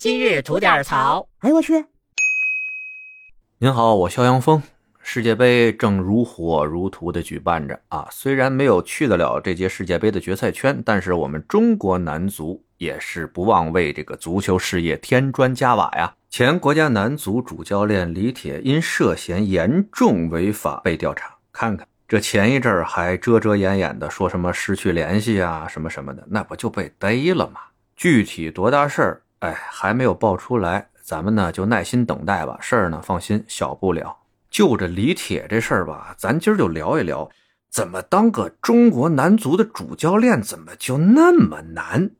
今日吐点槽。哎呦我去！您好，我肖阳峰。世界杯正如火如荼的举办着啊，虽然没有去得了这届世界杯的决赛圈，但是我们中国男足也是不忘为这个足球事业添砖加瓦呀。前国家男足主教练李铁因涉嫌严重违法被调查，看看这前一阵儿还遮遮掩掩的说什么失去联系啊什么什么的，那不就被逮了吗？具体多大事儿，哎，还没有爆出来，咱们呢就耐心等待吧。事儿呢，放心，小不了。就这李铁这事儿吧，咱今儿就聊一聊，怎么当个中国男足的主教练，怎么就那么难？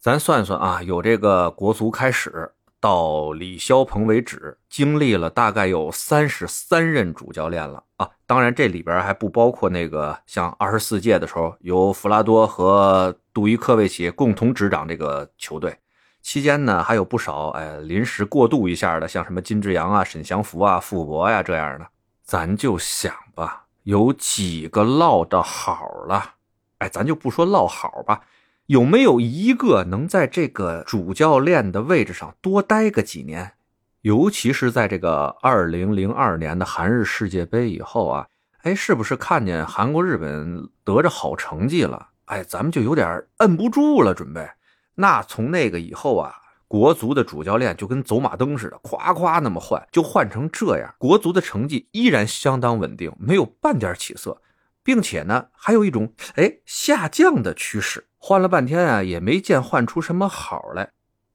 咱算算啊，有这个国足开始到李霄鹏为止，经历了大概有三十三任主教练了啊。当然这里边还不包括那个像二十四届的时候，由弗拉多和杜伊科维奇共同执掌这个球队。期间呢，还有不少哎临时过渡一下的，像什么金志扬啊、沈祥福啊、傅博呀这样的，咱就想吧，有几个落的好了？哎，咱就不说落好吧，有没有一个能在这个主教练的位置上多待个几年？尤其是在这个二零零二年的韩日世界杯以后啊，哎，是不是看见韩国、日本得着好成绩了？哎，咱们就有点摁不住了，准备。那从那个以后啊，国足的主教练就跟走马灯似的，夸夸那么换，就换成这样，国足的成绩依然相当稳定，没有半点起色，并且呢，还有一种哎下降的趋势。换了半天啊，也没见换出什么好来。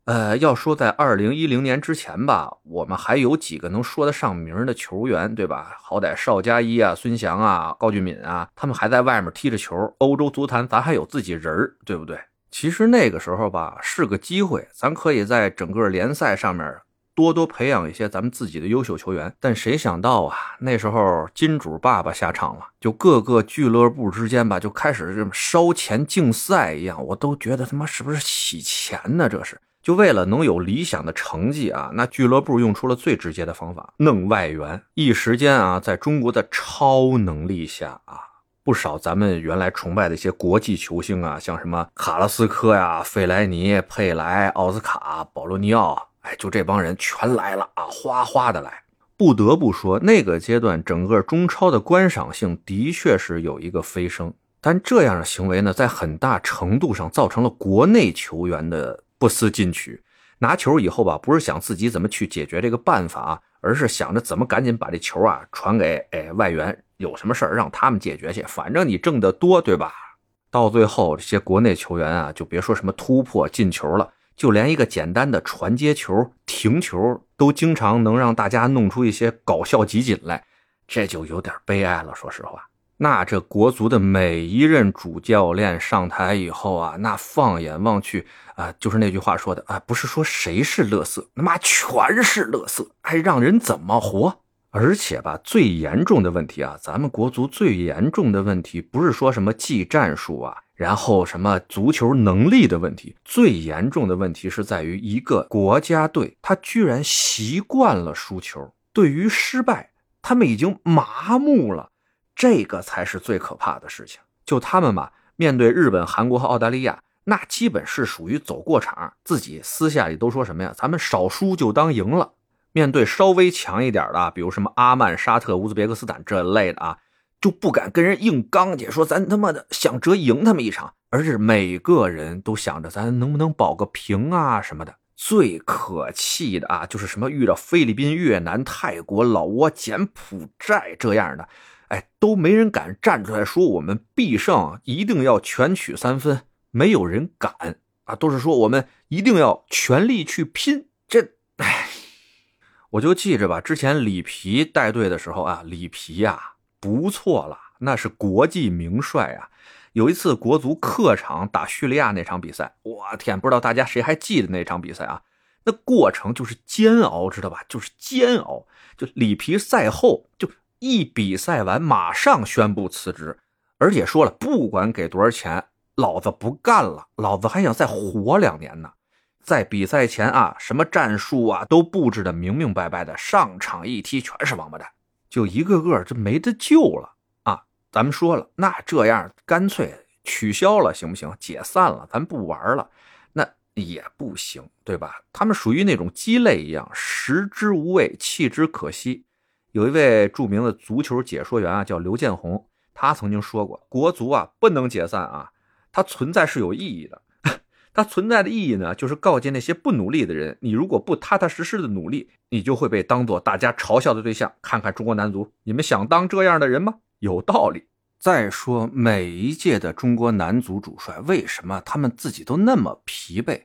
呃，要说在二零一零年之前吧，我们还有几个能说得上名的球员，对吧？好歹邵佳一啊、孙祥啊、高俊敏啊，他们还在外面踢着球，欧洲足坛咱还有自己人儿，对不对？其实那个时候吧，是个机会，咱可以在整个联赛上面多多培养一些咱们自己的优秀球员。但谁想到啊，那时候金主爸爸下场了，就各个俱乐部之间吧，就开始这么烧钱竞赛一样。我都觉得他妈是不是洗钱呢？这是就为了能有理想的成绩啊，那俱乐部用出了最直接的方法，弄外援。一时间啊，在中国的超能力下啊。不少咱们原来崇拜的一些国际球星啊，像什么卡拉斯科呀、费莱尼、佩莱、奥斯卡、保罗尼奥，哎，就这帮人全来了啊，哗哗的来。不得不说，那个阶段整个中超的观赏性的确是有一个飞升，但这样的行为呢，在很大程度上造成了国内球员的不思进取。拿球以后吧，不是想自己怎么去解决这个办法，而是想着怎么赶紧把这球啊传给哎外援。有什么事儿让他们解决去，反正你挣得多，对吧？到最后，这些国内球员啊，就别说什么突破进球了，就连一个简单的传接球、停球，都经常能让大家弄出一些搞笑集锦来，这就有点悲哀了。说实话，那这国足的每一任主教练上台以后啊，那放眼望去啊，就是那句话说的啊，不是说谁是乐色，他妈全是乐色，还让人怎么活？而且吧，最严重的问题啊，咱们国足最严重的问题不是说什么技战术啊，然后什么足球能力的问题，最严重的问题是在于一个国家队，他居然习惯了输球，对于失败，他们已经麻木了，这个才是最可怕的事情。就他们吧，面对日本、韩国和澳大利亚，那基本是属于走过场，自己私下里都说什么呀？咱们少输就当赢了。面对稍微强一点的，比如什么阿曼、沙特、乌兹别克斯坦这类的啊，就不敢跟人硬刚去，说咱他妈的想折赢他们一场，而是每个人都想着咱能不能保个平啊什么的。最可气的啊，就是什么遇到菲律宾、越南、泰国、老挝、柬埔寨这样的，哎，都没人敢站出来说我们必胜，一定要全取三分，没有人敢啊，都是说我们一定要全力去拼。这，哎。我就记着吧，之前里皮带队的时候啊，里皮呀不错了，那是国际名帅啊。有一次国足客场打叙利亚那场比赛，我天，不知道大家谁还记得那场比赛啊？那过程就是煎熬，知道吧？就是煎熬。就里皮赛后就一比赛完，马上宣布辞职，而且说了，不管给多少钱，老子不干了，老子还想再活两年呢。在比赛前啊，什么战术啊都布置的明明白白的，上场一踢全是王八蛋，就一个个就没得救了啊！咱们说了，那这样干脆取消了行不行？解散了，咱不玩了。那也不行，对吧？他们属于那种鸡肋一样，食之无味，弃之可惜。有一位著名的足球解说员啊，叫刘建宏，他曾经说过：“国足啊，不能解散啊，它存在是有意义的。它存在的意义呢，就是告诫那些不努力的人，你如果不踏踏实实的努力，你就会被当做大家嘲笑的对象。看看中国男足，你们想当这样的人吗？有道理。再说每一届的中国男足主帅，为什么他们自己都那么疲惫？”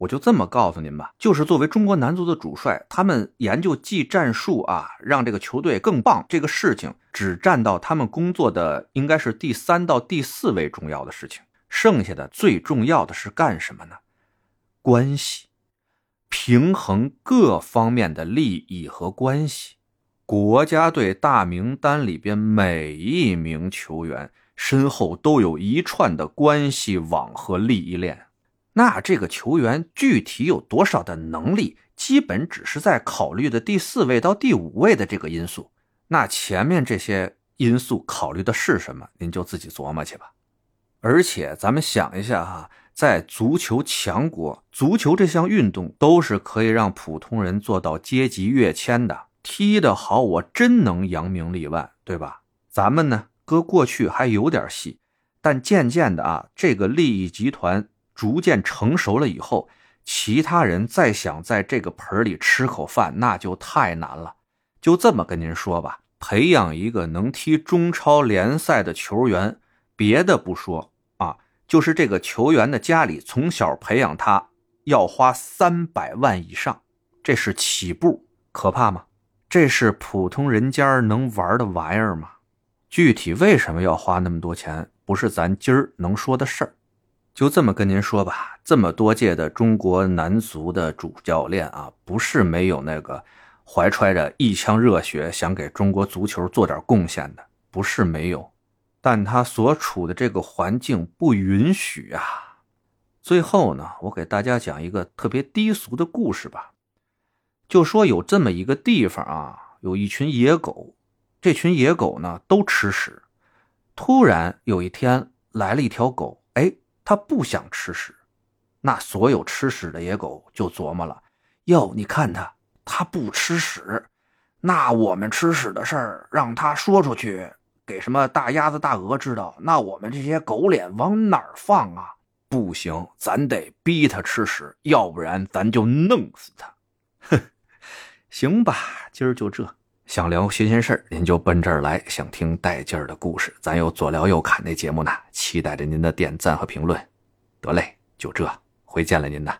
我就这么告诉您吧，就是作为中国男足的主帅，他们研究技战术啊，让这个球队更棒，这个事情只占到他们工作的应该是第三到第四位重要的事情，剩下的最重要的是干什么呢？关系，平衡各方面的利益和关系。国家队大名单里边每一名球员身后都有一串的关系网和利益链。那这个球员具体有多少的能力，基本只是在考虑的第四位到第五位的这个因素。那前面这些因素考虑的是什么？您就自己琢磨去吧。而且咱们想一下哈，在足球强国，足球这项运动都是可以让普通人做到阶级跃迁的。踢得好，我真能扬名立万，对吧？咱们呢，搁过去还有点戏，但渐渐的啊，这个利益集团。逐渐成熟了以后，其他人再想在这个盆里吃口饭，那就太难了。就这么跟您说吧，培养一个能踢中超联赛的球员，别的不说啊，就是这个球员的家里从小培养他，要花三百万以上，这是起步，可怕吗？这是普通人家能玩的玩意儿吗？具体为什么要花那么多钱，不是咱今儿能说的事儿。就这么跟您说吧，这么多届的中国男足的主教练啊，不是没有那个怀揣着一腔热血想给中国足球做点贡献的，不是没有，但他所处的这个环境不允许啊。最后呢，我给大家讲一个特别低俗的故事吧，就说有这么一个地方啊，有一群野狗，这群野狗呢都吃屎。突然有一天来了一条狗，他不想吃屎，那所有吃屎的野狗就琢磨了：哟，你看他，他不吃屎，那我们吃屎的事儿让他说出去，给什么大鸭子、大鹅知道，那我们这些狗脸往哪儿放啊？不行，咱得逼他吃屎，要不然咱就弄死他。哼，行吧，今儿就这。想聊新鲜事儿，您就奔这儿来；想听带劲儿的故事，咱有左聊右侃那节目呢，期待着您的点赞和评论。得嘞，就这，回见了您呐。